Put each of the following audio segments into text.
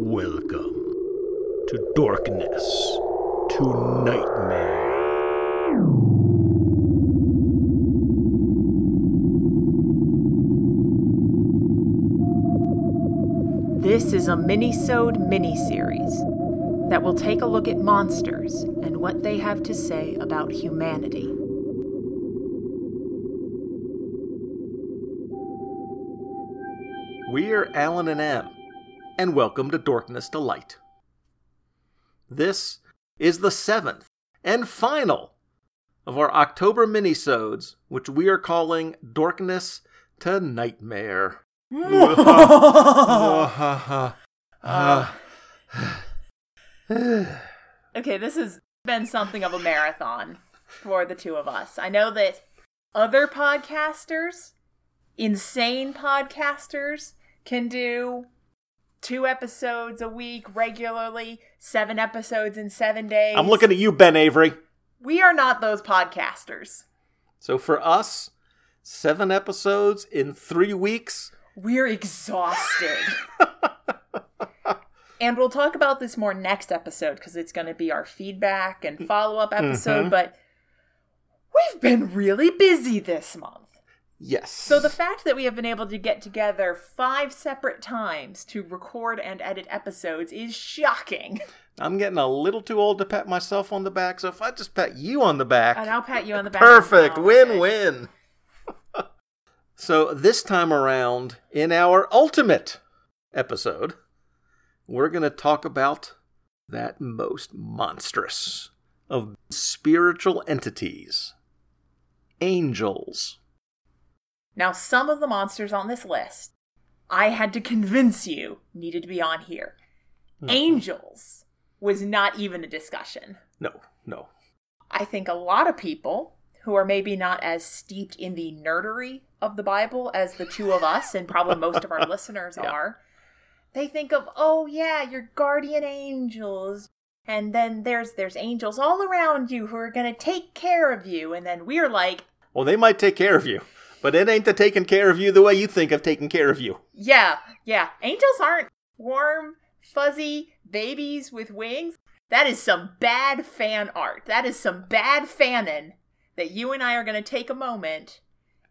Welcome to darkness, to nightmare. This is a mini-sode mini-series that will take a look at monsters and what they have to say about humanity. We're Alan and Em, and welcome to Darkness to Light. This is the seventh and final of our October minisodes, which we are calling Darkness to Nightmare. Okay, this has been something of a marathon for the two of us. I know that other podcasters, insane podcasters, can do two episodes a week regularly, seven episodes in seven days. I'm looking at you, Ben Avery. We are not those podcasters. So for us, seven episodes in three weeks. We're exhausted. and we'll talk about this more next episode because it's going to be our feedback and follow up episode. Mhm. But we've been really busy this month. Yes. So the fact that we have been able to get together five separate times to record and edit episodes is shocking. I'm getting a little too old to pat myself on the back, so if I just pat you on the back. And I'll pat you on the back. Perfect. well. Win win. so, this time around, in our ultimate episode, we're going to talk about that most monstrous of spiritual entities angels. Now, some of the monsters on this list, I had to convince you needed to be on here. Angels was not even a discussion. No, no. I think a lot of people who are maybe not as steeped in the nerdery of the Bible as the two of us, and probably most of our listeners Yeah. are, they think of, oh yeah, your guardian angels. And then there's there's angels all around you who are gonna take care of you. And then we're like, Well, they might take care of you, but it ain't the taking care of you the way you think of taking care of you. yeah, yeah, angels aren't warm, fuzzy babies with wings. That is some bad fan art. That is some bad fanon that you and I are gonna take a moment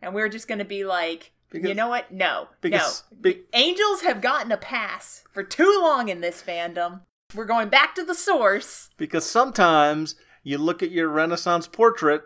and we're just gonna be like, you know what? No, Because no. be- Angels have gotten a pass for too long in this fandom. We're going back to the source. Because sometimes you look at your Renaissance portrait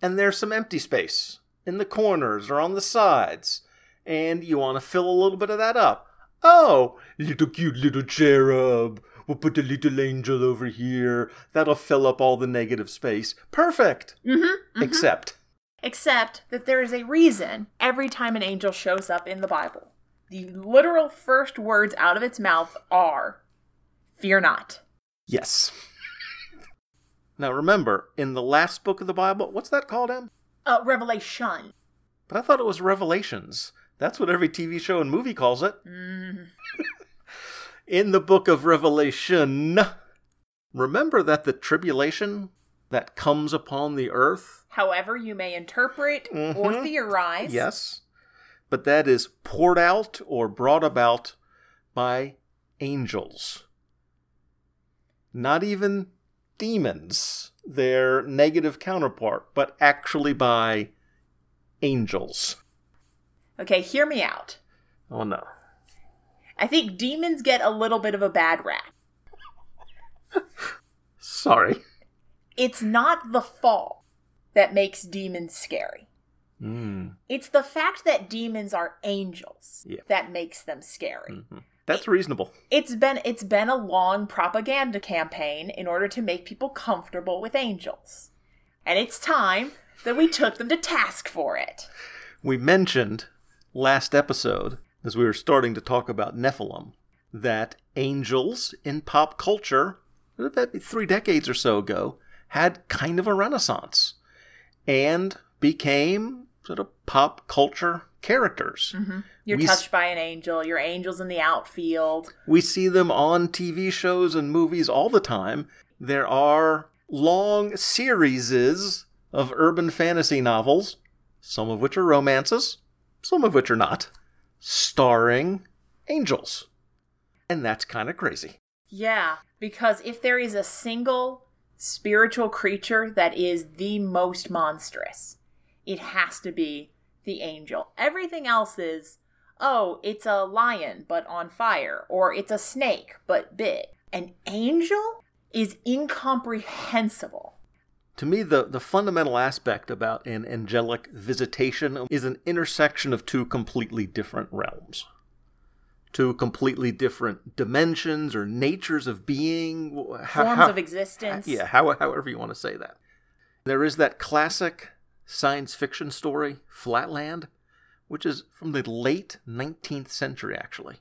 and there's some empty space in the corners or on the sides, and you want to fill a little bit of that up. Oh, little cute little cherub. We'll put a little angel over here. That'll fill up all the negative space. Perfect. Mm-hmm. Except, Except that there is a reason every time an angel shows up in the Bible, the literal first words out of its mouth are, Fear not. yes. now remember, in the last book of the Bible, what's that called, Em? Uh, Revelation. But I thought it was Revelations. That's what every TV show and movie calls it. Mm. in the book of Revelation, remember that the tribulation that comes upon the earth, However, you may interpret or Mhm. theorize. yes, but that is poured out or brought about by angels. Not even demons, their negative counterpart, but actually by angels. Okay, hear me out. Oh no. I think demons get a little bit of a bad rap. Sorry. It's not the fall that makes demons scary. Mm, It's the fact that demons are angels Yeah. that makes them scary. mhm. That's reasonable. It's been it's been a long propaganda campaign in order to make people comfortable with angels. And it's time that we took them to task for it. We mentioned last episode, as we were starting to talk about Nephilim, that angels in pop culture, about three decades or so ago, had kind of a renaissance and became sort of pop culture characters. Mm-hmm. You're We s- touched by an angel, your angel's in the outfield. We see them on TV shows and movies all the time. There are long series of urban fantasy novels, some of which are romances, some of which are not, starring angels. And that's kind of crazy. Yeah, because if there is a single spiritual creature that is the most monstrous, it has to be the angel. Everything else is, oh, it's a lion but on fire, or it's a snake but big. An angel is incomprehensible. To me, the, the fundamental aspect about an angelic visitation is an intersection of two completely different realms. Two completely different dimensions or natures of being. how- Forms how- of existence. Yeah, how, however you want to say that. There is that classic science fiction story, Flatland, which is from the late 19th century, actually.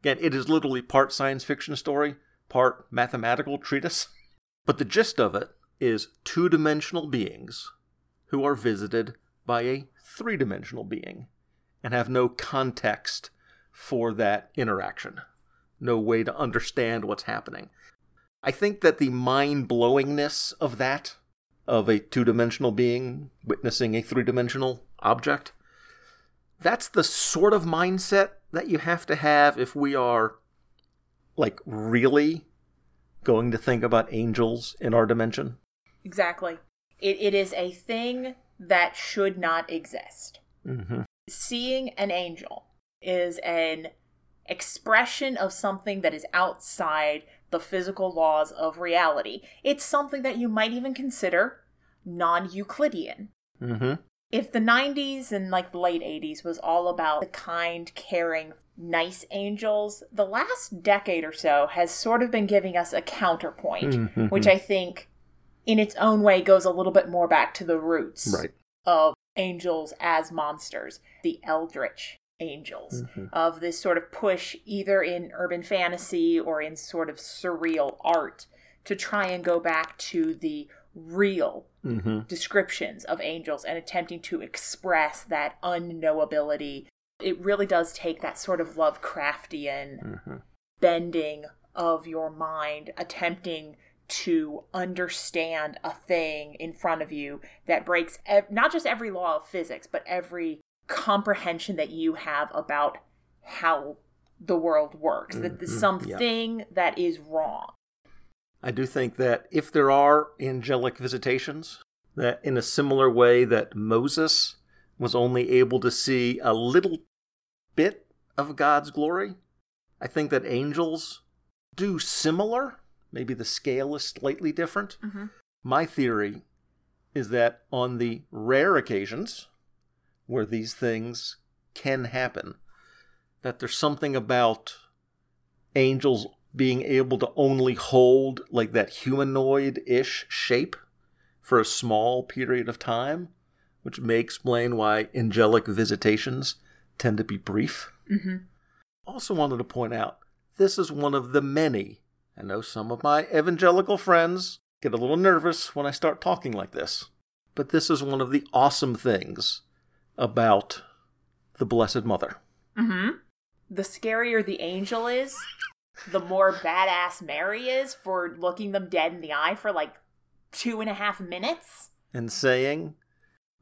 Again, it is literally part science fiction story, part mathematical treatise. But the gist of it is two dimensional beings who are visited by a three dimensional being and have no context for that interaction, no way to understand what's happening. I think that the mind blowingness of that, of a two dimensional being witnessing a three dimensional object, that's the sort of mindset that you have to have if we are, like, really going to think about angels in our dimension. Exactly. It, it is a thing that should not exist. Mm-hmm. Seeing an angel is an expression of something that is outside the physical laws of reality. It's something that you might even consider non Euclidean. Mm-hmm. If the 90s and like the late 80s was all about the kind, caring, nice angels, the last decade or so has sort of been giving us a counterpoint, Mhm. which I think in its own way goes a little bit more back to the roots Right. of angels as monsters, the eldritch angels, Mhm. of this sort of push either in urban fantasy or in sort of surreal art to try and go back to the real Mm-hmm. descriptions of angels and attempting to express that unknowability. It really does take that sort of Lovecraftian Mm-hmm. bending of your mind, attempting to understand a thing in front of you that breaks ev- not just every law of physics, but every comprehension that you have about how the world works. That there's Mhm, yeah. something that is wrong. I do think that if there are angelic visitations, that in a similar way that Moses was only able to see a little bit of God's glory, I think that angels do similar. Maybe the scale is slightly different. Mhm. My theory is that on the rare occasions where these things can happen, that there's something about angels being able to only hold like that humanoid ish shape for a small period of time, which may explain why angelic visitations tend to be brief. Mm-hmm. Also, wanted to point out this is one of the many. I know some of my evangelical friends get a little nervous when I start talking like this, but this is one of the awesome things about the Blessed Mother. Mm-hmm. The scarier the angel is, the more badass Mary is for looking them dead in the eye for like two and a half minutes. and saying,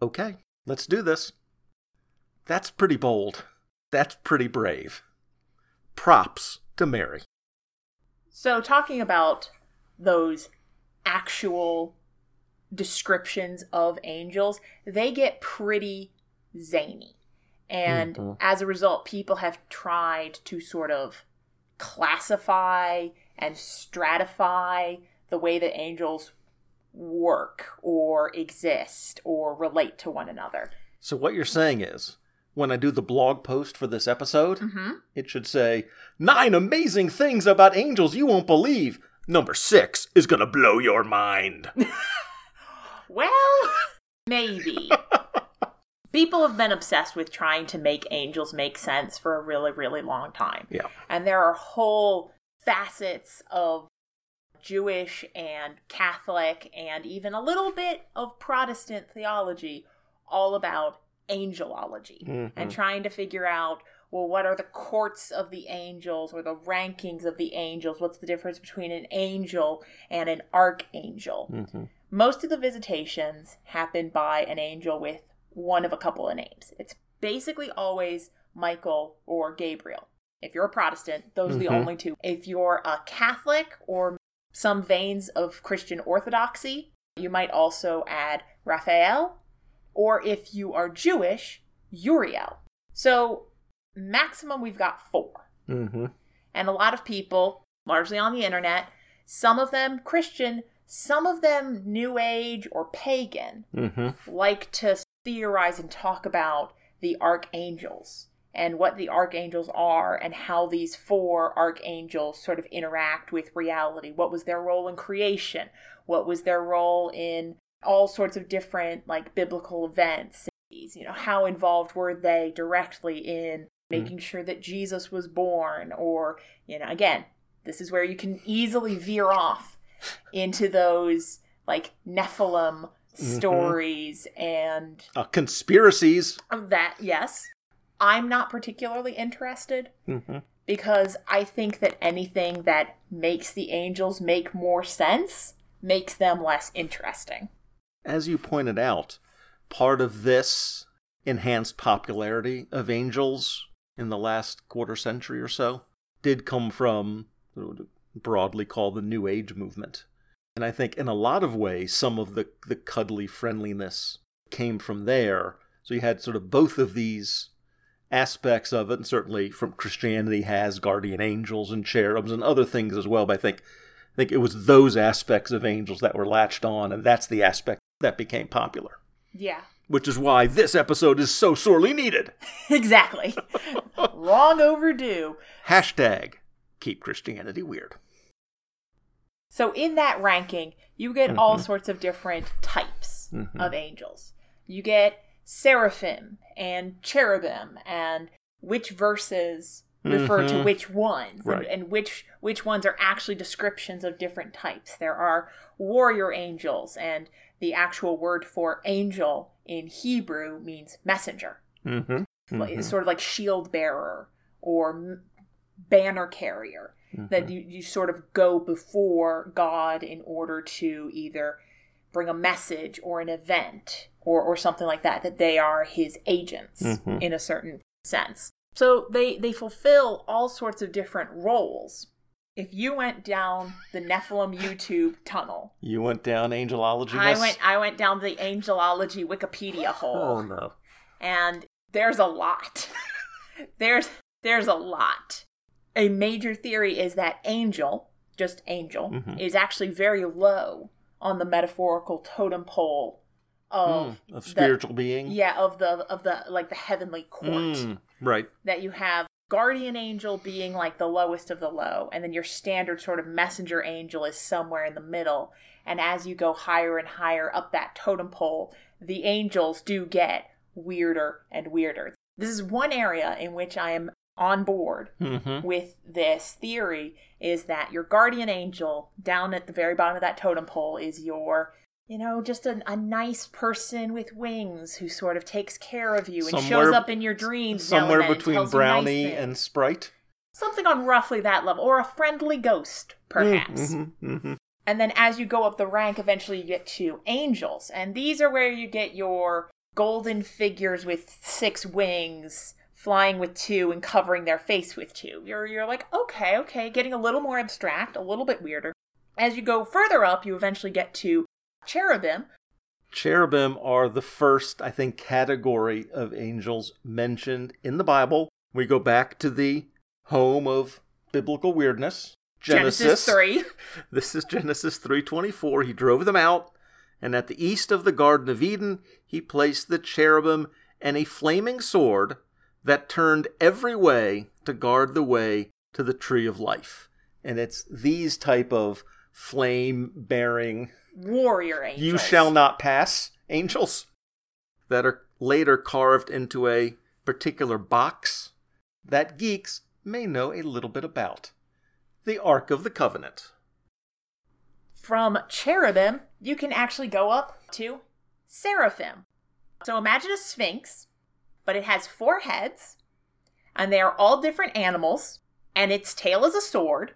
okay, let's do this. That's pretty bold. That's pretty brave. Props to Mary. So, talking about those actual descriptions of angels, they get pretty zany. And Mhm. as a result, people have tried to sort of classify and stratify the way that angels work or exist or relate to one another. So, what you're saying is, when I do the blog post for this episode, Mm-hmm. it should say, Nine amazing things about angels you won't believe. Number six is going to blow your mind. Well, maybe. People have been obsessed with trying to make angels make sense for a really, really long time. Yeah. And there are whole facets of Jewish and Catholic and even a little bit of Protestant theology all about angelology Mhm. and trying to figure out well, what are the courts of the angels or the rankings of the angels? What's the difference between an angel and an archangel? Mhm. Most of the visitations happen by an angel with one of a couple of names. It's basically always Michael or Gabriel. If you're a Protestant, those are the Mhm. only two. If you're a Catholic or some veins of Christian orthodoxy, you might also add Raphael. Or if you are Jewish, Uriel. So, maximum, we've got four. Mm-hmm. And a lot of people, largely on the internet, some of them Christian, some of them New Age or pagan, Mm-hmm. like to theorize and talk about the archangels and what the archangels are and how these four archangels sort of interact with reality. What was their role in creation? What was their role in all sorts of different like biblical events? You know, how involved were they directly in mm-hmm. making sure that Jesus was born or, you know, again, this is where you can easily veer off into those like Nephilim stories and Uh, conspiracies. that yes i'm not particularly interested Mm-hmm. because i think that anything that makes the angels make more sense makes them less interesting As you pointed out, part of this enhanced popularity of angels in the last quarter century or so did come from broadly called the New Age movement. And I think in a lot of ways, some of the, the cuddly friendliness came from there. So you had sort of both of these aspects of it, and certainly from Christianity has guardian angels and cherubs and other things as well. But I think I think it was those aspects of angels that were latched on, and that's the aspect that became popular. yeah Which is why this episode is so sorely needed. exactly long overdue Hashtag keep Christianity weird. So in that ranking you get all Mhm. sorts of different types Mhm. of angels you get seraphim and cherubim and which verses refer to Mhm. which ones Right. and, and which which ones are actually descriptions of different types there are warrior angels and the actual word for angel in hebrew means messenger Mm-hmm. It's sort of like shield bearer or banner carrier that you, you sort of go before God in order to either bring a message or an event or, or something like that, that they are his agents Mhm. in a certain sense. So they, they fulfill all sorts of different roles. If you went down the Nephilim YouTube tunnel, You went down angelology. I went I went down the angelology Wikipedia hole Oh no. and there's a lot. there's there's a lot. A major theory is that angel, just angel, Mhm. is actually very low on the metaphorical totem pole of Mm, of the- spiritual being. yeah, of the of the like the heavenly court. Mm, right. That you have guardian angel being like the lowest of the low, and then your standard sort of messenger angel is somewhere in the middle. And as you go higher and higher up that totem pole, the angels do get weirder and weirder. This is one area in which I am on board Mm-hmm. with this theory is that your guardian angel down at the very bottom of that totem pole is your you know just a, a nice person with wings who sort of takes care of you and shows up in your dreams Somewhere between you nice Brownie and Sprite. something on roughly that level or a friendly ghost perhaps Mm-hmm. Mm-hmm. and then as you go up the rank, eventually you get to angels. And these are where you get your golden figures with six wings, flying with two and covering their face with two. You're, you're like, okay, okay, getting a little more abstract, a little bit weirder. As you go further up, you eventually get to cherubim. Cherubim are the first, I think, category of angels mentioned in the Bible. We go back to the home of biblical weirdness, Genesis. 3. This is Genesis 3:24. He drove them out, and at the east of the garden of Eden, he placed the cherubim and a flaming sword that turned every way to guard the way to the tree of life. And it's these type of flame-bearing Warrior angels. you shall not pass angels that are later carved into a particular box that geeks may know a little bit about. The Ark of the Covenant. From cherubim, you can actually go up to seraphim. So imagine a sphinx, but it has four heads, and they are all different animals, and its tail is a sword,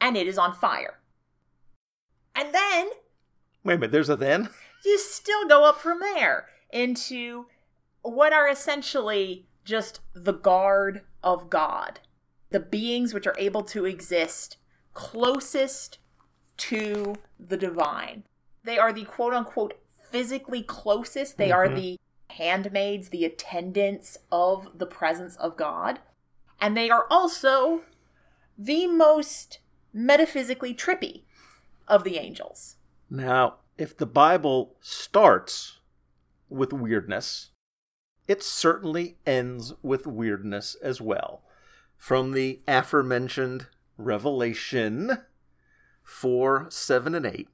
and it is on fire. And then Wait a minute, there's a then? you still go up from there into what are essentially just the guard of God. the beings which are able to exist closest to the divine. They are the quote unquote physically closest. They are mm-hmm. the handmaids, the attendants of the presence of God. And they are also the most metaphysically trippy of the angels. Now, if the Bible starts with weirdness, it certainly ends with weirdness as well. From the aforementioned Revelation 4, 7, and 8.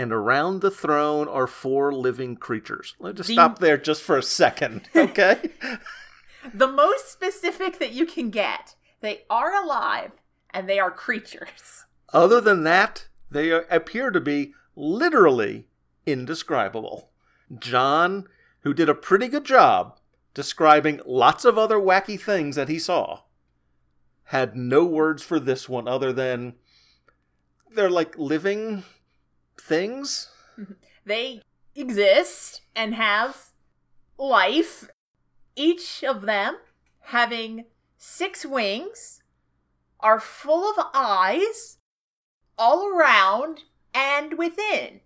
And around the throne are four living creatures. Let's just The- stop there just for a second, okay? The most specific that you can get. They are alive and they are creatures. Other than that, they appear to be literally indescribable. John, who did a pretty good job describing lots of other wacky things that he saw, had no words for this one other than they're like living things. They exist and have life, each of them having six wings, are full of eyes all around and within.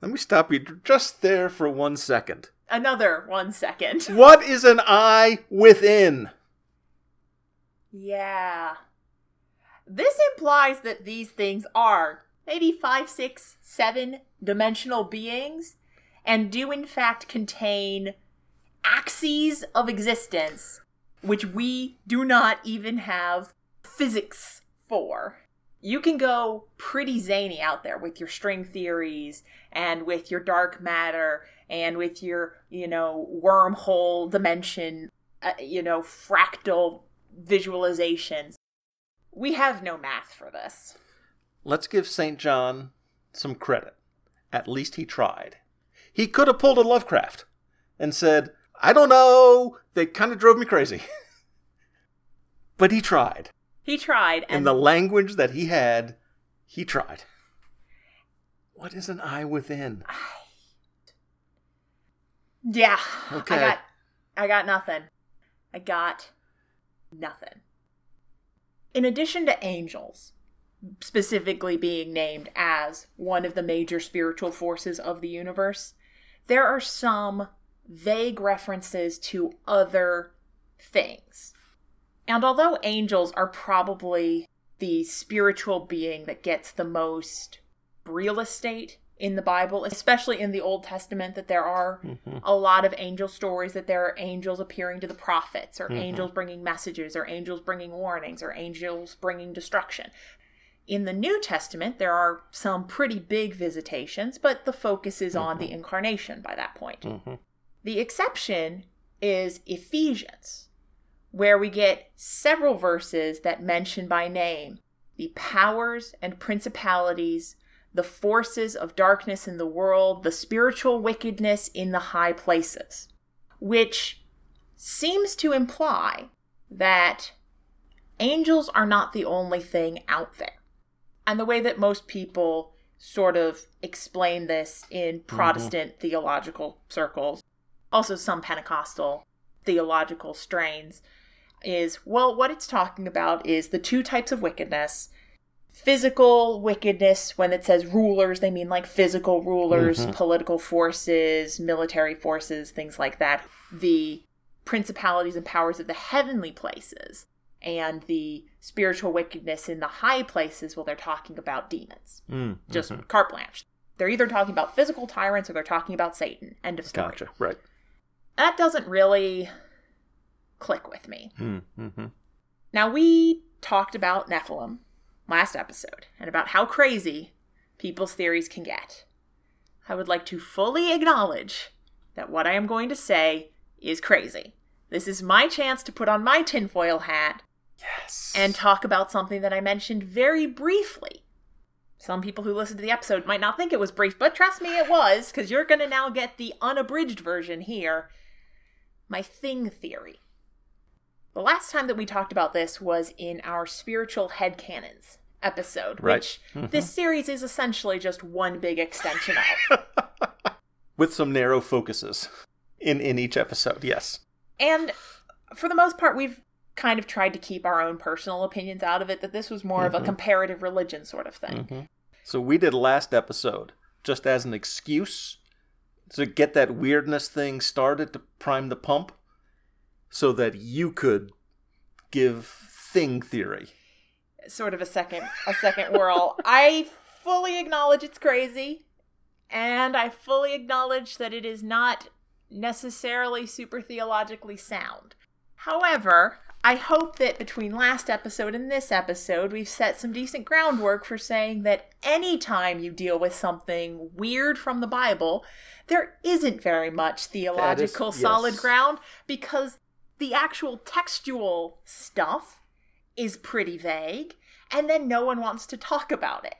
Let me stop you just there for one second. Another one second. What is an eye within? Yeah. This implies that these things are maybe five, six, seven dimensional beings and do in fact contain axes of existence which we do not even have physics for. You can go pretty zany out there with your string theories and with your dark matter and with your, you know, wormhole dimension, uh, you know, fractal visualizations. We have no math for this. Let's give St. John some credit. At least he tried. He could have pulled a Lovecraft and said, I don't know, they kind of drove me crazy. but he tried. He tried, In and the language that he had, he tried. What is an eye within? yeah, Okay. I got, I got nothing. I got nothing. In addition to angels, specifically being named as one of the major spiritual forces of the universe, there are some vague references to other things. And although angels are probably the spiritual being that gets the most real estate in the Bible, especially in the Old Testament, that there are mm-hmm. a lot of angel stories that there are angels appearing to the prophets, or mm-hmm. angels bringing messages, or angels bringing warnings, or angels bringing destruction. In the New Testament, there are some pretty big visitations, but the focus is on the mm-hmm. incarnation by that point. Mm-hmm. The exception is Ephesians, where we get several verses that mention by name the powers and principalities, the forces of darkness in the world, the spiritual wickedness in the high places, which seems to imply that angels are not the only thing out there. And the way that most people sort of explain this in mm-hmm. Protestant theological circles, also some Pentecostal theological strains, is well, what it's talking about is the two types of wickedness. Physical wickedness, when it says rulers, they mean like physical rulers, mm-hmm. political forces, military forces, things like that. The principalities and powers of the heavenly places and the spiritual wickedness in the high places, while they're talking about demons. Mm, Just carte blanche. They're either talking about physical tyrants or they're talking about Satan. End of story. Gotcha. Right. That doesn't really click with me. Mm, mm-hmm. Now, we talked about Nephilim last episode and about how crazy people's theories can get. I would like to fully acknowledge that what I am going to say is crazy. This is my chance to put on my tinfoil hat Yes. and talk about something that I mentioned very briefly. Some people who listen to the episode might not think it was brief, but trust me, it was, because you're going to now get the unabridged version here. My thing theory. The last time that we talked about this was in our spiritual headcanons episode, Right. which this mm-hmm. series is essentially just one big extension of. With some narrow focuses in in each episode. Yes. And for the most part, we've kind of tried to keep our own personal opinions out of it, that this was more of a Mhm. comparative religion sort of thing. Mm-hmm. So we did last episode just as an excuse to get that weirdness thing started to prime the pump so that you could give thing theory. Sort of a second a second whirl. I fully acknowledge it's crazy, and I fully acknowledge that it is not necessarily super theologically sound. However, I hope that between last episode and this episode, we've set some decent groundwork for saying that anytime you deal with something weird from the Bible, there isn't very much theological yes. solid ground because the actual textual stuff is pretty vague, and then no one wants to talk about it.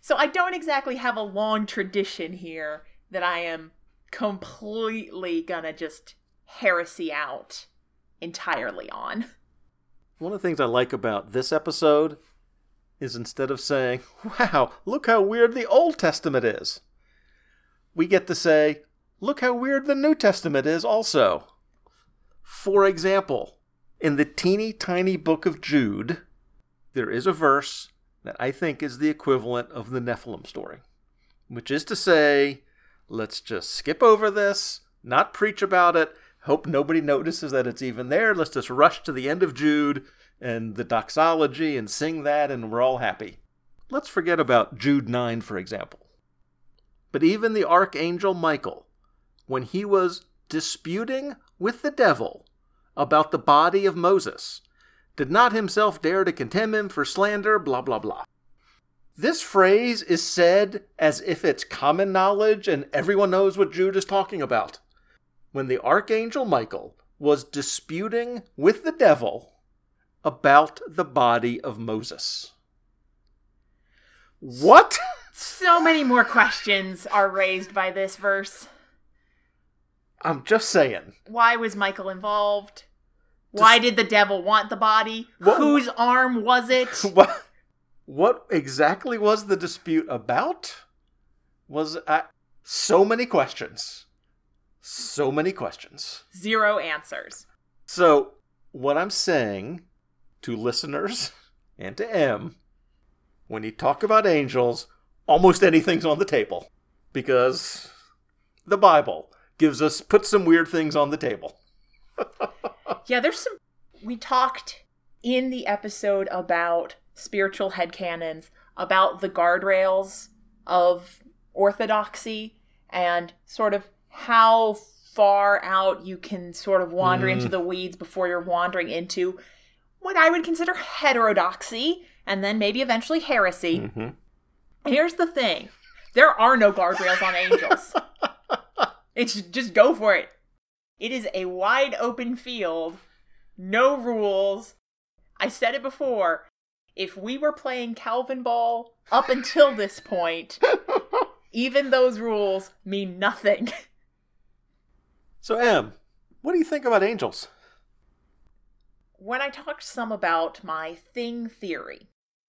So I don't exactly have a long tradition here that I am completely gonna just heresy out entirely on. One of the things I like about this episode is instead of saying, wow, look how weird the Old Testament is, we get to say, look how weird the New Testament is also. For example, in the teeny tiny book of Jude, there is a verse that I think is the equivalent of the Nephilim story, which is to say, let's just skip over this, not preach about it, hope nobody notices that it's even there. Let's just rush to the end of Jude and the doxology and sing that, and we're all happy. Let's forget about Jude 9, for example. But even the archangel Michael, when he was disputing with the devil about the body of Moses, did not himself dare to condemn him for slander, blah, blah, blah. This phrase is said as if it's common knowledge and everyone knows what Jude is talking about. When the archangel Michael was disputing with the devil about the body of Moses. What? So many more questions are raised by this verse. I'm just saying. Why was Michael involved? Why did the devil want the body? What- Whose arm was it? What, what exactly was the dispute about? Was uh, so many questions. So many questions. Zero answers. So, what I'm saying to listeners and to Em, when you talk about angels, almost anything's on the table. Because the Bible gives us, puts some weird things on the table. Yeah, there's some. We talked in the episode about spiritual headcanons, about the guardrails of orthodoxy, and sort of how far out you can sort of wander Mm. into the weeds before you're wandering into what I would consider heterodoxy, and then maybe eventually heresy. Mm-hmm. Here's the thing there are no guardrails on angels. it's just go for it. It is a wide open field, no rules. I said it before. If we were playing Calvinball up until this point, even those rules mean nothing. So, Em, what do you think about angels? when I talked some about my thing theory,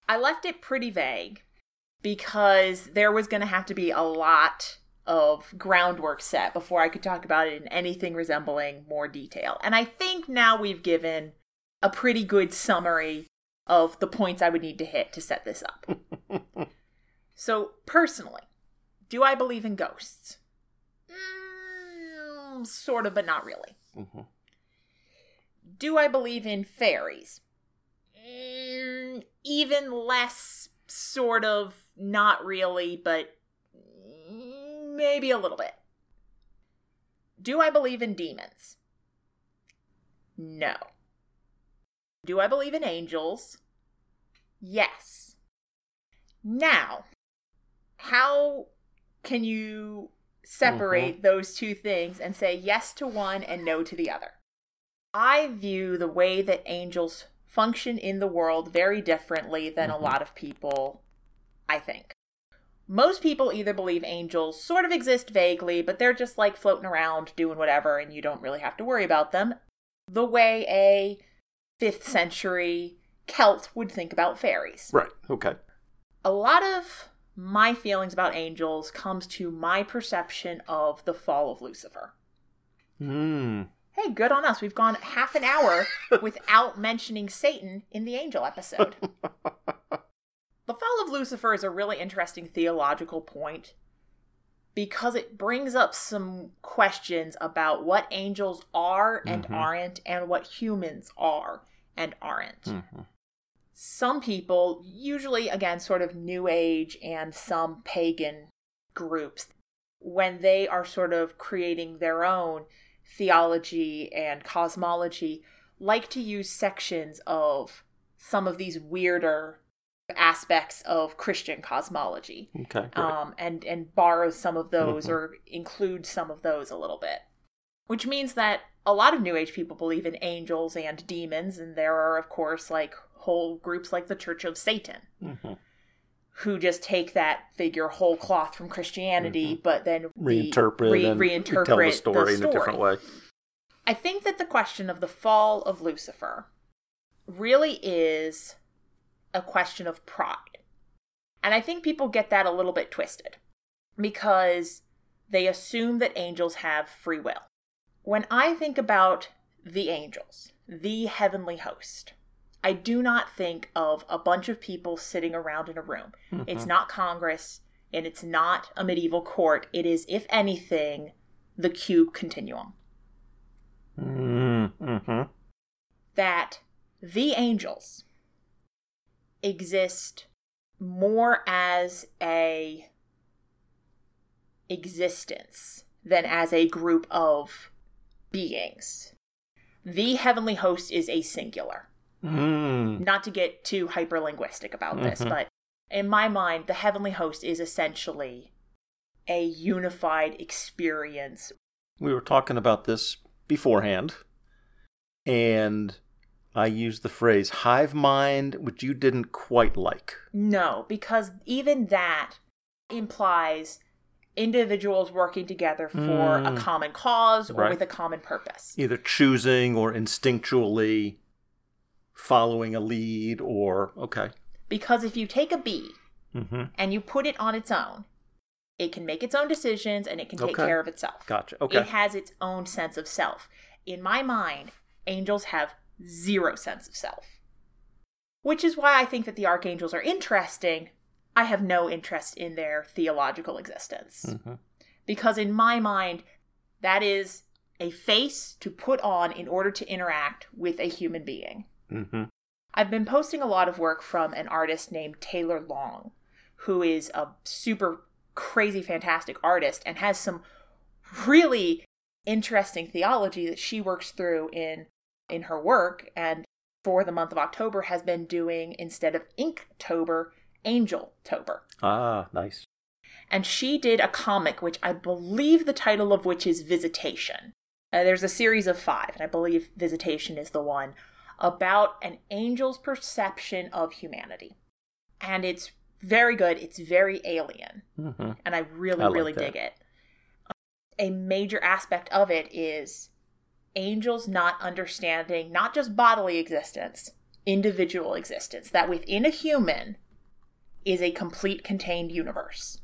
I left it pretty vague because there was going to have to be a lot of groundwork set before I could talk about it in anything resembling more detail. And I think now we've given a pretty good summary of the points I would need to hit to set this up. so, personally, do I believe in ghosts? Sort of, but not really. Mm-hmm. Do I believe in fairies? Mm, even less, sort of, not really, but maybe a little bit. Do I believe in demons? No. Do I believe in angels? Yes. Now, how can you separate those two things and say yes to one and no to the other? I view the way that angels function in the world very differently than a Mhm. lot of people, I think. Most people either believe angels sort of exist vaguely, but they're just like floating around doing whatever and you don't really have to worry about them, the way a 5th century Celt would think about fairies Right. Okay. a lot of my feelings about angels comes to my perception of the fall of Lucifer. Hmm. Hey, good on us. We've gone half an hour without mentioning Satan in the angel episode. the fall of Lucifer is a really interesting theological point because it brings up some questions about what angels are and Mhm. aren't, and what humans are and aren't. Mhm. Some people, usually again, sort of New Age and some pagan groups, when they are sort of creating their own theology and cosmology, like to use sections of some of these weirder aspects of Christian cosmology Okay. Um, and and borrow some of those Mhm. or include some of those a little bit. Which means that a lot of New Age people believe in angels and demons, and there are, of course, like whole groups like the Church of Satan Mhm. who just take that figure whole cloth from Christianity, but then Reinterpret re- and reinterpret tell the story in a different way. I think that the question of the fall of Lucifer really is a question of pride. And I think people get that a little bit twisted because they assume that angels have free will. When I think about the angels, the heavenly host, I do not think of a bunch of people sitting around in a room. It's not Congress and it's not a medieval court. It is, if anything, the Q Continuum. Mm-hmm. that the angels exist more as a existence than as a group of beings. The heavenly host is a singular. Mm. Not to get too hyperlinguistic about this, Mhm. but in my mind, the heavenly host is essentially a unified experience We were talking about this beforehand, and I used the phrase hive mind, which you didn't quite like. No, because even that implies individuals working together for Mm. a common cause or Right. with a common purpose. Either choosing or instinctually following a lead, or okay. Because if you take a bee Mm-hmm. and you put it on its own, it can make its own decisions and it can take Okay. care of itself. Gotcha. Okay. It has its own sense of self. In my mind, angels have zero sense of self. Which is why I think that the archangels are interesting. I have no interest in their theological existence. hmm because in my mind that is a face to put on in order to interact with a human being hmm i've been posting a lot of work from an artist named taylor long who is a super crazy fantastic artist and has some really interesting theology that she works through in in her work and for the month of october has been doing instead of inktober angeltober Ah, nice. and she did a comic which I believe the title of which is Visitation. Uh, there's a series of five, and I believe Visitation is the one about an angel's perception of humanity. And it's very good, it's very alien, hmm and I really, I like really that. dig it. A major aspect of it is angels not understanding not just bodily existence, individual existence, that within a human is a complete contained universe.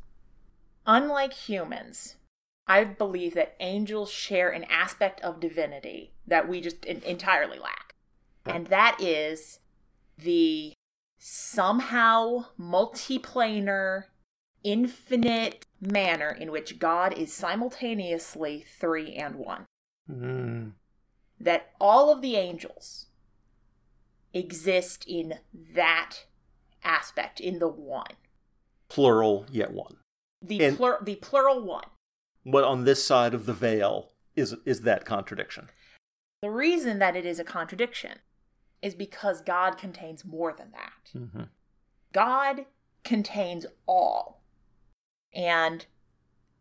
Unlike humans, I believe that angels share an aspect of divinity that we just entirely lack. And that is the somehow multiplanar, infinite manner in which God is simultaneously three and one. Mm. That all of the angels exist in that aspect, in the one. Plural, yet one. The, And- plur- the plural one. What on this side of the veil is is that contradiction? The reason that it is a contradiction is because God contains more than that. Mm-hmm. God contains all, and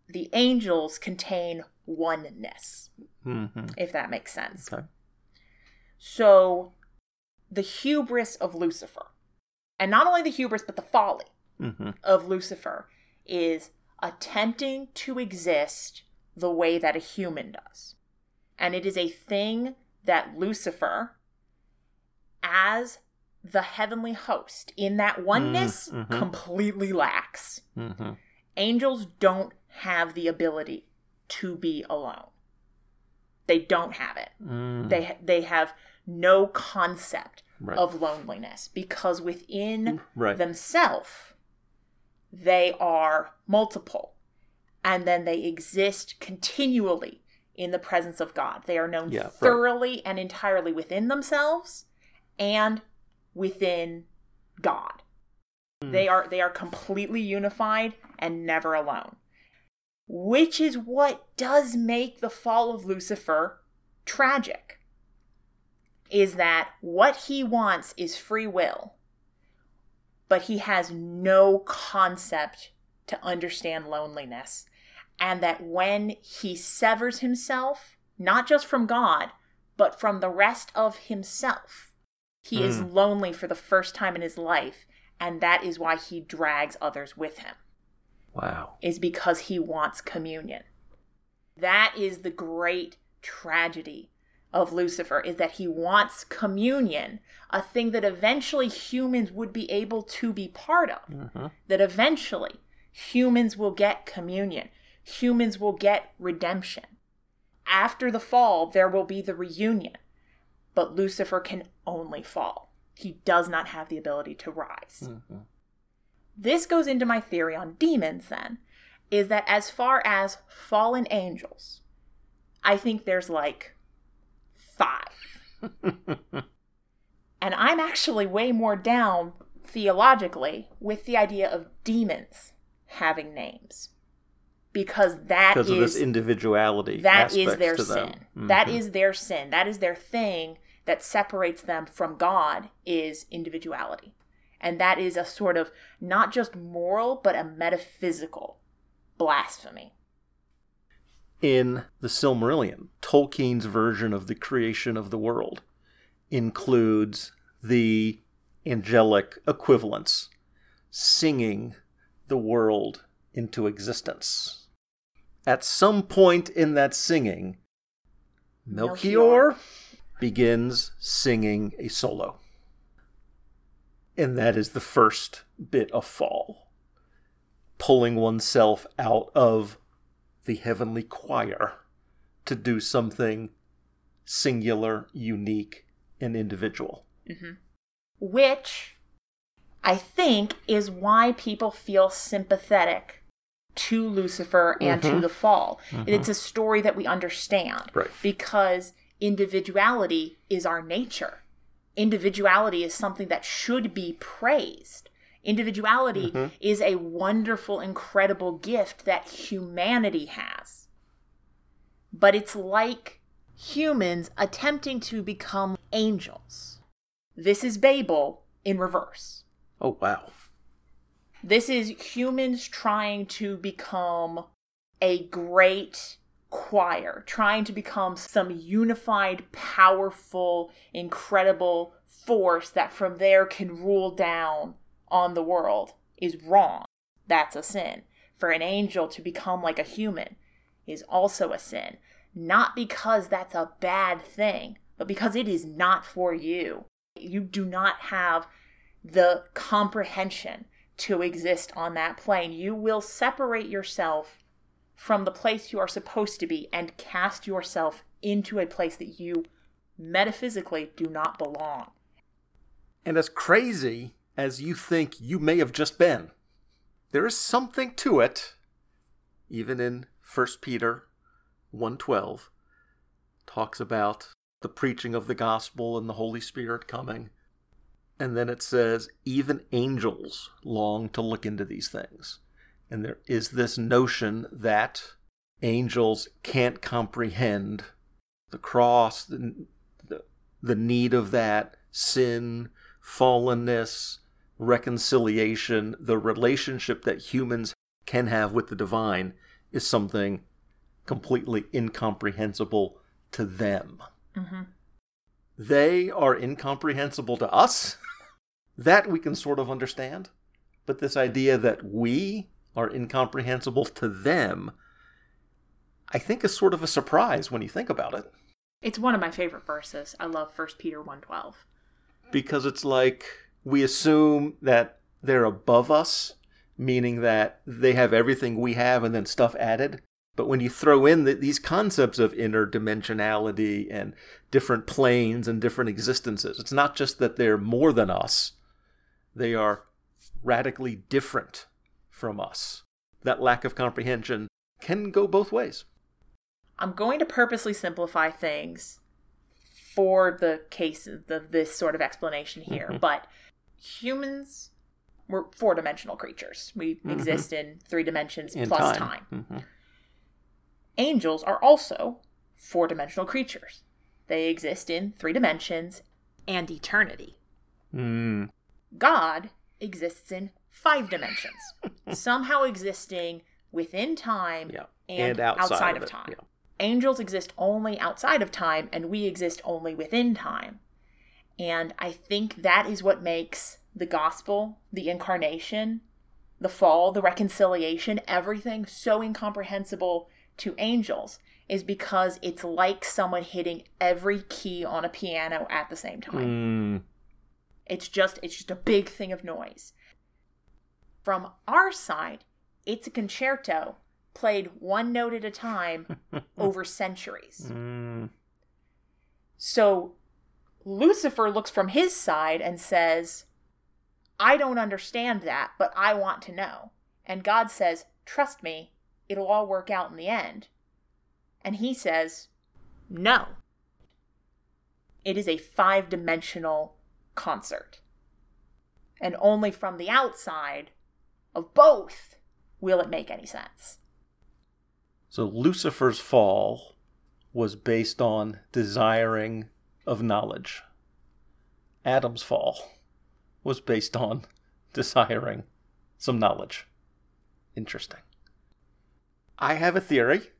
the angels contain oneness, Mm-hmm. if that makes sense. Okay. So, the hubris of Lucifer, and not only the hubris, but the folly Mm-hmm. of Lucifer, is attempting to exist the way that a human does. And it is a thing that Lucifer, as the heavenly host in that oneness, mhm. completely lacks. Mm-hmm. Angels don't have the ability to be alone. They don't have it. Mm, They they have no concept Right. of loneliness because within right. themselves they are multiple and then they exist continually in the presence of God. They are known Yeah, right. thoroughly and entirely within themselves and within God. Hmm. They are they are completely unified and never alone. Which is what does make the fall of Lucifer tragic. Is that what he wants is free will, but he has no concept to understand loneliness. And that when he severs himself, not just from God, but from the rest of himself, he is Mm. lonely for the first time in his life. And that is why he drags others with him, Wow. is because he wants communion. That is the great tragedy of Lucifer, is that he wants communion, a thing that eventually humans would be able to be part of hmm that eventually humans will get communion. Humans will get redemption. After the fall, there will be the reunion. But Lucifer can only fall. He does not have the ability to rise. hmm This goes into my theory on demons, then, is that as far as fallen angels, I think there's like five. And I'm actually way more down theologically with the idea of demons having names. Because that Because is of this individuality. that is their sin. them. That is their sin. That is their thing that separates them from God is individuality. And that is a sort of not just moral but a metaphysical blasphemy. in the Silmarillion, Tolkien's version of the creation of the world includes the angelic equivalents singing the world into existence. At some point in that singing, Melkor, Melkor. Begins singing a solo. And that is the first bit of fall. Pulling oneself out of the heavenly choir to do something singular, unique, and individual. which I think is why people feel sympathetic to Lucifer and to Mhm. the fall. Mhm. It's a story that we understand Right. because individuality is our nature. Individuality is something that should be praised. Individuality Mhm. is a wonderful, incredible gift that humanity has. But it's like humans attempting to become angels. This is Babel in reverse. Oh, wow. This is humans trying to become a great choir, trying to become some unified, powerful, incredible force that from there can rule down on the world is wrong. That's a sin. For an angel to become like a human is also a sin. Not because that's a bad thing, but because it is not for you. You do not have the comprehension to exist on that plane. You will separate yourself from the place you are supposed to be and cast yourself into a place that you metaphysically do not belong. And as crazy as you think you may have just been, there is something to it. Even in 1 Peter 1:12 talks about the preaching of the gospel and the Holy Spirit coming. And then it says even angels long to look into these things. And there is this notion that angels can't comprehend the cross, the, the, the need of that, sin, fallenness, reconciliation, the relationship that humans can have with the divine is something completely incomprehensible to them. Mhm. They are incomprehensible to us. that we can sort of understand. But this idea that we are incomprehensible to them, I think is sort of a surprise when you think about it. It's one of my favorite verses. I love 1 Peter 1:12. because it's like we assume that they're above us, meaning that they have everything we have and then stuff added. But when you throw in the, these concepts of interdimensionality and different planes and different existences, it's not just that they're more than us, they are radically different from us. That lack of comprehension can go both ways. I'm going to purposely simplify things for the case of this sort of explanation here, Mhm. but humans were four dimensional creatures. We Mhm. exist in three dimensions In plus time. time. Mhm. Angels are also four dimensional creatures. They exist in three dimensions and eternity. Mm. God exists in five dimensions, somehow existing within time Yeah. and, outside, outside, of, of time. yeah. Angels exist only outside of time, and we exist only within time. And I think that is what makes the gospel, the incarnation, the fall, the reconciliation, everything so incomprehensible to angels is because it's like someone hitting every key on a piano at the same time. Mm. It's just it's just a big thing of noise. From our side, it's a concerto played one note at a time over centuries. Mm. So Lucifer looks from his side and says, I don't understand that, but I want to know. And God says, Trust me, it'll all work out in the end. And he says, No. It is a five dimensional concert. And only from the outside of both will it make any sense. So Lucifer's fall was based on desiring of knowledge. Adam's fall was based on desiring some knowledge. Interesting. I have a theory.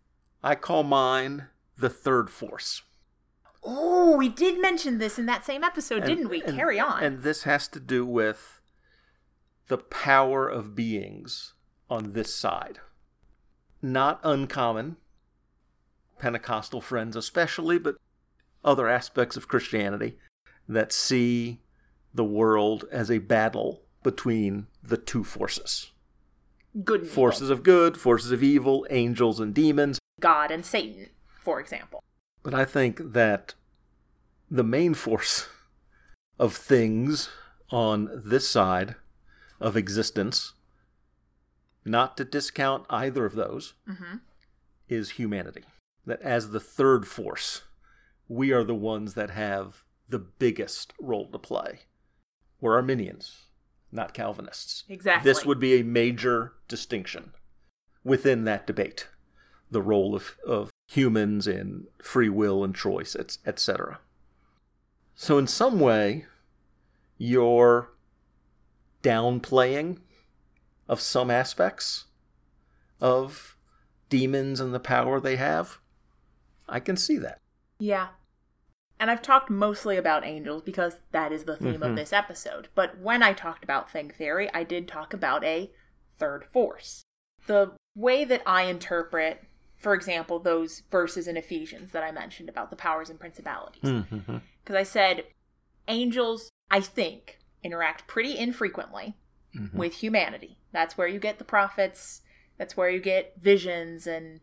I call mine the third force. Oh, we did mention this in that same episode, And- didn't we? and- Carry on. And this has to do with the power of beings on this side. Not uncommon, Pentecostal friends especially, but other aspects of Christianity that see the world as a battle between the two forces Good and evil. forces of good, forces of evil, angels and demons. God and Satan, for example. But I think that the main force of things on this side of existence, not to discount either of those, hmm is humanity. That as the third force, we are the ones that have the biggest role to play. We're Arminians, not Calvinists. Exactly. This would be a major distinction within that debate the role of, of humans in free will and choice, et- etc. So, in some way, you're downplaying of some aspects of demons and the power they have. I can see that. Yeah. And I've talked mostly about angels because that is the theme Mhm. of this episode. But when I talked about thing theory, I did talk about a third force. The way that I interpret, for example, those verses in Ephesians that I mentioned about the powers and principalities. Mm-hmm. Because I said angels, I think, interact pretty infrequently Mhm. with humanity. That's where you get the prophets. That's where you get visions and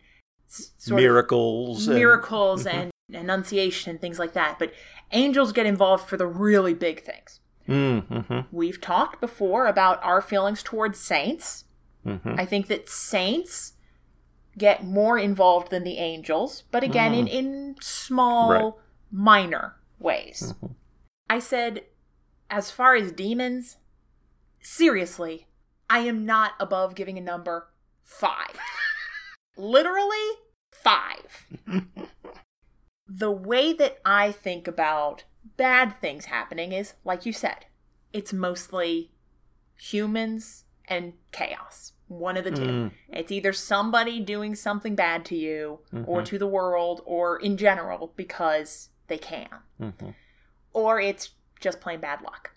s- sort of Miracles. and- miracles and annunciation and things like that. But angels get involved for the really big things. Mm-hmm. We've talked before about our feelings towards saints. Mm-hmm. I think that saints get more involved than the angels, but again, in, in small, Right. minor ways. Mhm. I said, as far as demons, seriously, I am not above giving a number five. Literally, five. the way that I think about bad things happening is, like you said, it's mostly humans and chaos. One of the two. Mm. It's either somebody doing something bad to you or Mhm. to the world or in general because they can. Mhm. Or it's just plain bad luck.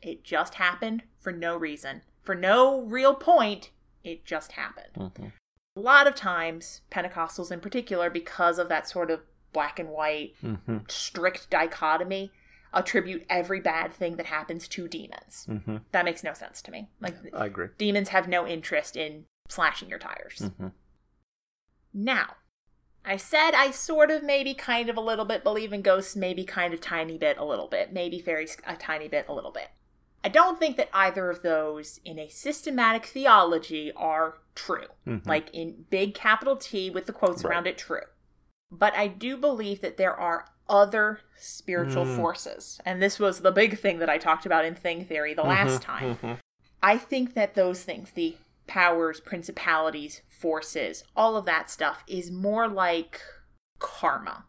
It just happened for no reason. For no real point, it just happened. Mhm. A lot of times, Pentecostals in particular, because of that sort of black and white, Mhm. strict dichotomy, attribute every bad thing that happens to demons. Mhm. That makes no sense to me. Like, I agree. demons have no interest in slashing your tires. Mhm. Now, I said I sort of maybe kind of a little bit believe in ghosts, maybe kind of tiny bit a little bit, maybe fairies a tiny bit a little bit. I don't think that either of those in a systematic theology are true. Mhm. Like in big capital T with the quotes Right. around it, true. But I do believe that there are other spiritual Mm. forces. And this was the big thing that I talked about in Thing Theory the last time. Mhm. I think that those things, the powers, principalities, forces, all of that stuff, is more like karma.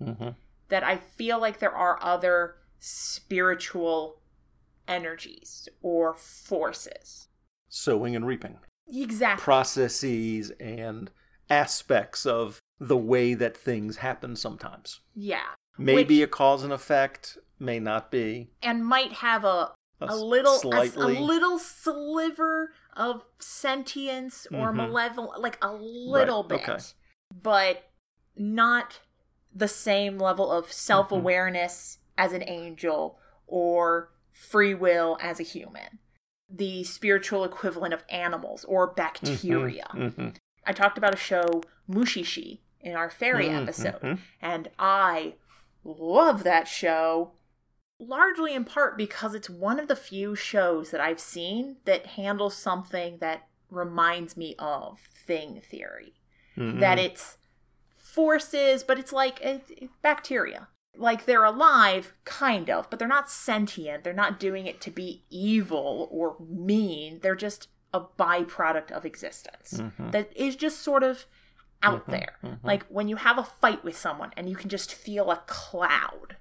Mhm. That I feel like there are other spiritual energies or forces. Sowing and reaping. Exactly. Processes and aspects of the way that things happen sometimes. yeah. Maybe Which- a cause and effect, may not be. And might have a a little a, s- a a little sliver of sentience or Mhm. malevolent like a little Right, bit okay. but not the same level of self-awareness as an angel or free will as a human the spiritual equivalent of animals or bacteria Mhm. i talked about a show mushishi in our fairy Mhm. episode Mhm. and I love that show largely in part because it's one of the few shows that I've seen that handles something that reminds me of thing theory. Mhm. That it's forces, but it's like it's bacteria. Like they're alive, kind of, but they're not sentient. They're not doing it to be evil or mean. They're just a byproduct of existence Mhm. that is just sort of out Mhm, there. mhm. Like when you have a fight with someone and you can just feel a cloud.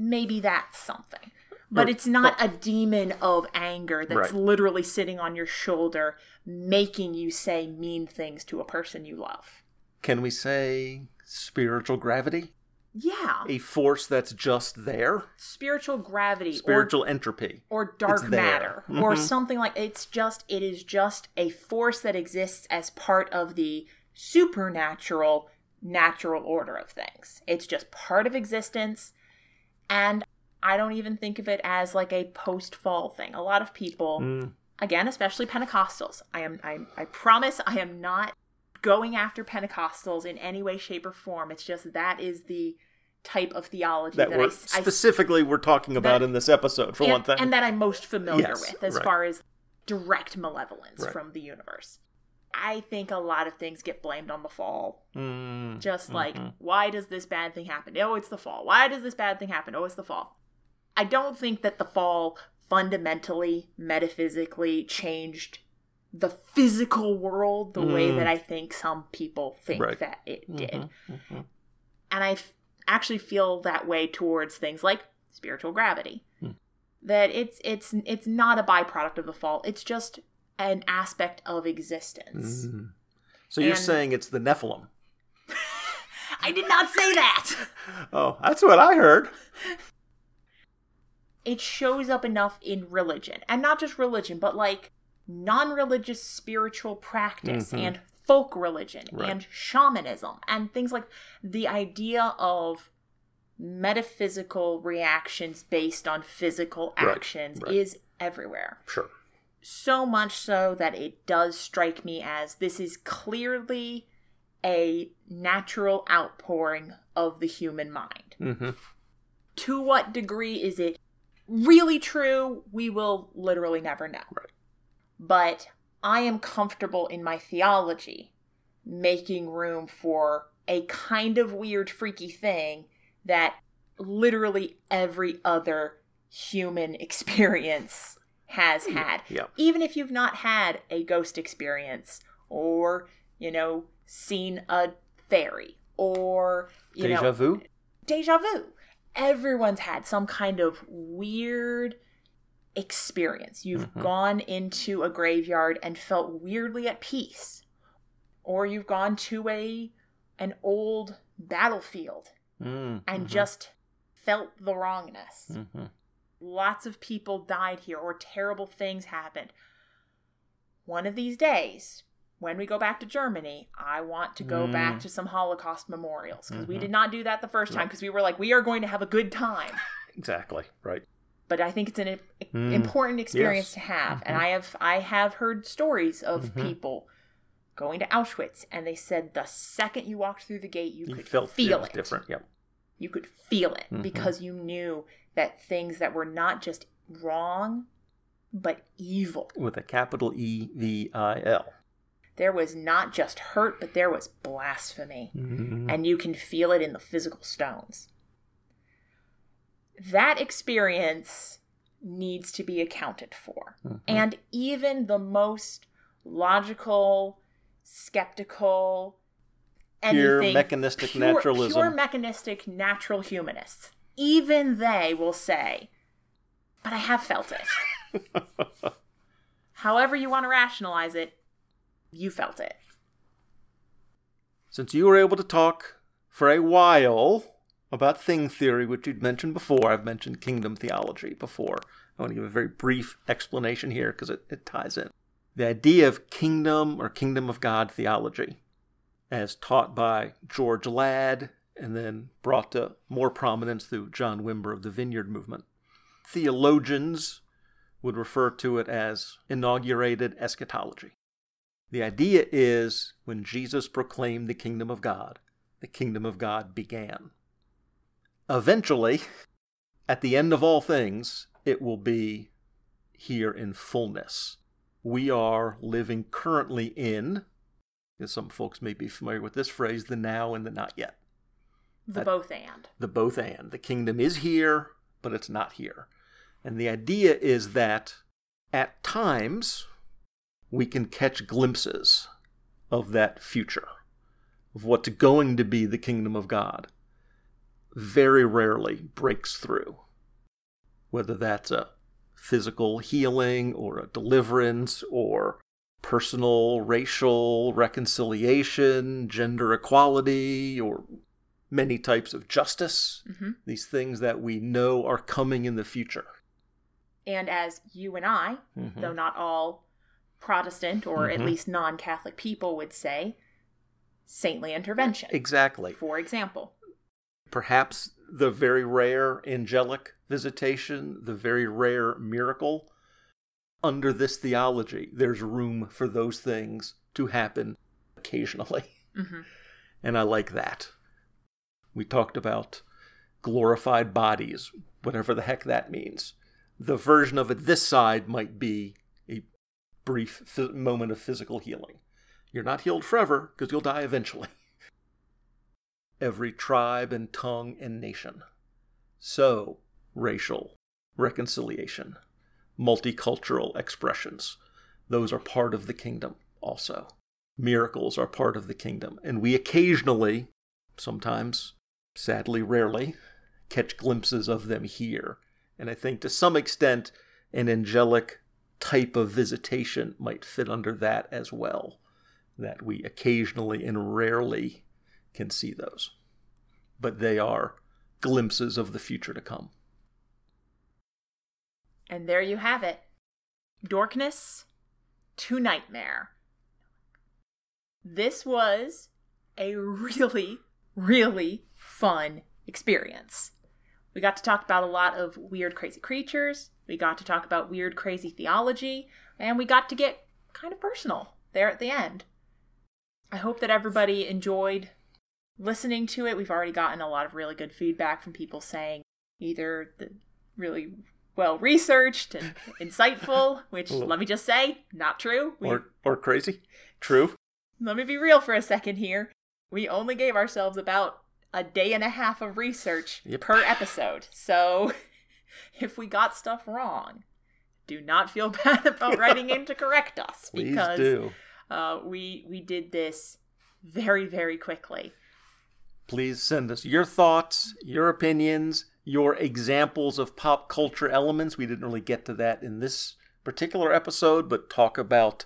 Maybe that's something. But it's not a demon of anger that's Right. literally sitting on your shoulder, making you say mean things to a person you love. Can we say spiritual gravity? Yeah. A force that's just there? Spiritual gravity Spiritual entropy. or, or dark matter or Mhm. something like it's just it is just a force that exists as part of the supernatural natural order of things. It's just part of existence and I don't even think of it as like a post fall thing. A lot of people Mm. again, especially Pentecostals. I am I I promise I am not going after Pentecostals in any way shape or form. It's just that is the type of theology That that, we're I, s- I specifically we're talking about that- in this episode, for and, one thing. and that I'm most familiar Yes, with as right. far as direct malevolence Right. from the universe. I think a lot of things get blamed on the fall. Mm, Just like, mhm. why does this bad thing happen? Oh, it's the fall. Why does this bad thing happen? Oh, it's the fall. I don't think that the fall fundamentally, metaphysically changed the physical world the way Mm. that I think some people think Right. that it did. Mhm, mhm. And I f- actually feel that way towards things like spiritual gravity. Hmm. That it's it's it's not a byproduct of the fall. It's just an aspect of existence. Mm. So you're saying it's the Nephilim? I did not say that. Oh, that's what I heard. It shows up enough in religion, and not just religion, but like non-religious spiritual practice Mhm. and folk religion Right. and shamanism and things like the idea of metaphysical reactions based on physical Right, actions right. is everywhere. Sure. So much so that it does strike me as this is clearly a natural outpouring of the human mind. Mm-hmm. To what degree is it really true? We will literally never know. Right. But I am comfortable in my theology making room for a kind of weird, freaky thing that literally every other human experience has had Yeah. even if you've not had a ghost experience or you know seen a fairy or you know Deja know vu. deja vu everyone's had some kind of weird experience you've Mhm. gone into a graveyard and felt weirdly at peace or you've gone to a an old battlefield Mm, and mhm, just felt the wrongness mhm. Lots of people died here or terrible things happened. One of these days, when we go back to Germany, I want to go Mm. back to some Holocaust memorials because we Mhm. did not do that the first time because we were like, we are going to have a good time. Exactly. Right. But I think it's an Mm. important experience Yes. to have, and Mhm. I have I have heard stories of Mhm. people going to Auschwitz, and they said the second you walked through the gate, you, You could felt feel it it. different. Yep. You could feel it Mhm. because you knew that things that were not just wrong, but evil. With a capital E V I L. There was not just hurt, but there was blasphemy. Mhm. and you can feel it in the physical stones. That experience needs to be accounted for. Mhm. And even the most logical, skeptical, Pure anything, mechanistic pure, naturalism. pure mechanistic natural humanists, even they will say, but I have felt it. However, you want to rationalize it, you felt it. Since you were able to talk for a while about thing theory, which you'd mentioned before, I've mentioned kingdom theology before. I want to give a very brief explanation here because it, it ties in. The idea of kingdom or kingdom of God theology, as taught by George Ladd and then brought to more prominence through John Wimber of the Vineyard Movement. Theologians would refer to it as inaugurated eschatology. The idea is when Jesus proclaimed the kingdom of God, the kingdom of God began. Eventually, at the end of all things, it will be here in fullness. We are living currently in, as some folks may be familiar with this phrase, the now and the not yet. The both and. The both and. The kingdom is here, but it's not here. And the idea is that at times we can catch glimpses of that future, of what's going to be the kingdom of God. Very rarely breaks through. Whether that's a physical healing or a deliverance or personal racial reconciliation, gender equality, or many types of justice, hmm these things that we know are coming in the future. And as you and I, Mhm. though not all Protestant or at Mhm. least non Catholic people would say, saintly intervention. Exactly. For example. Perhaps the very rare angelic visitation, the very rare miracle. Under this theology, there's room for those things to happen occasionally. hmm And I like that. We talked about glorified bodies, whatever the heck that means. The version of it this side might be a brief moment of physical healing. You're not healed forever because you'll die eventually. Every tribe and tongue and nation. So, racial reconciliation, multicultural expressions, those are part of the kingdom also miracles are part of the kingdom. And we occasionally, sometimes, sadly, rarely, catch glimpses of them here. And I think to some extent, an angelic type of visitation might fit under that as well. That we occasionally and rarely can see those. But they are glimpses of the future to come. And there you have it. Dorkness to nightmare. This was a really, really fun experience. We got to talk about a lot of weird, crazy creatures. We got to talk about weird, crazy theology. And we got to get kind of personal there at the end. I hope that everybody enjoyed listening to it. We've already gotten a lot of really good feedback from people saying either the really well researched and insightful, which let me just say, not true. We, Or, or crazy? True. let me be real for a second here. We only gave ourselves about a day and a half of research Yep. per episode. So if we got stuff wrong, do not feel bad about writing in to correct us Please because do. uh, we we did this very very quickly. Please send us your thoughts, your opinions, your examples of pop culture elements. We didn't really get to that in this particular episode, but talk about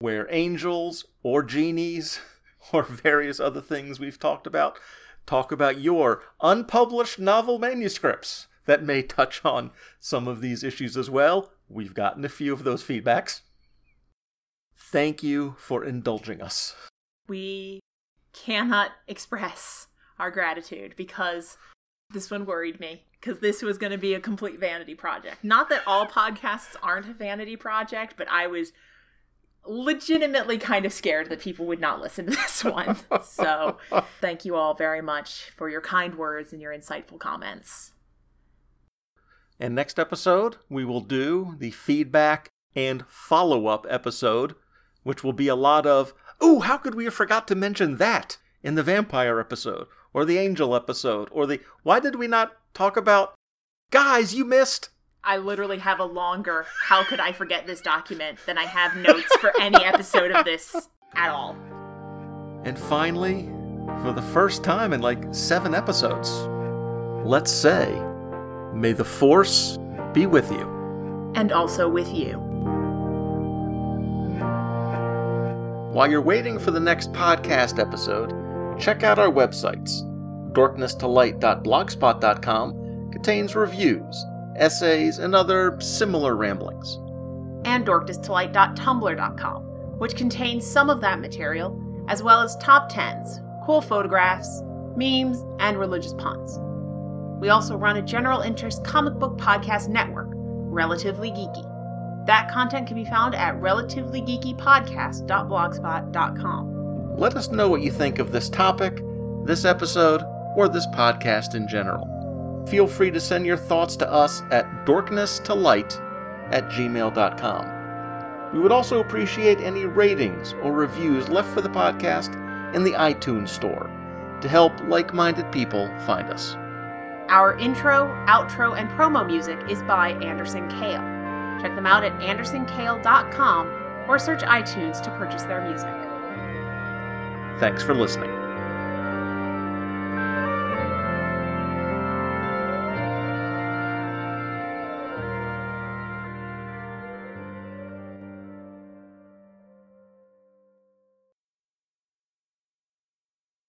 where angels or genies or various other things we've talked about. Talk about your unpublished novel manuscripts that may touch on some of these issues as well. We've gotten a few of those feedbacks. Thank you for indulging us. We cannot express our gratitude because this one worried me because this was going to be a complete vanity project. Not that all podcasts aren't a vanity project, but I was legitimately kind of scared that people would not listen to this one. so, thank you all very much for your kind words and your insightful comments. And next episode, we will do the feedback and follow up episode, which will be a lot of, oh, how could we have forgot to mention that in the vampire episode, or the angel episode, or the, why did we not talk about, guys, you missed? I literally have a longer, how could I forget this document than I have notes for any episode of this at all. And finally, for the first time in like seven episodes, let's say, May the Force be with you. And also with you. While you're waiting for the next podcast episode, check out our websites. dorknesstolight.blogspot.com contains reviews, essays, and other similar ramblings. And dorknesstolight.tumblr.com, which contains some of that material, as well as top tens, cool photographs, memes, and religious puns. We also run a general interest comic book podcast network, Relatively Geeky. That content can be found at relativelygeekypodcast.blogspot.com. Let us know what you think of this topic, this episode, or this podcast in general. Feel free to send your thoughts to us at dorknesstolight at gmail.com. We would also appreciate any ratings or reviews left for the podcast in the iTunes Store to help like minded people find us. Our intro, outro, and promo music is by Anderson Kale. Check them out at andersonkale.com or search iTunes to purchase their music. Thanks for listening.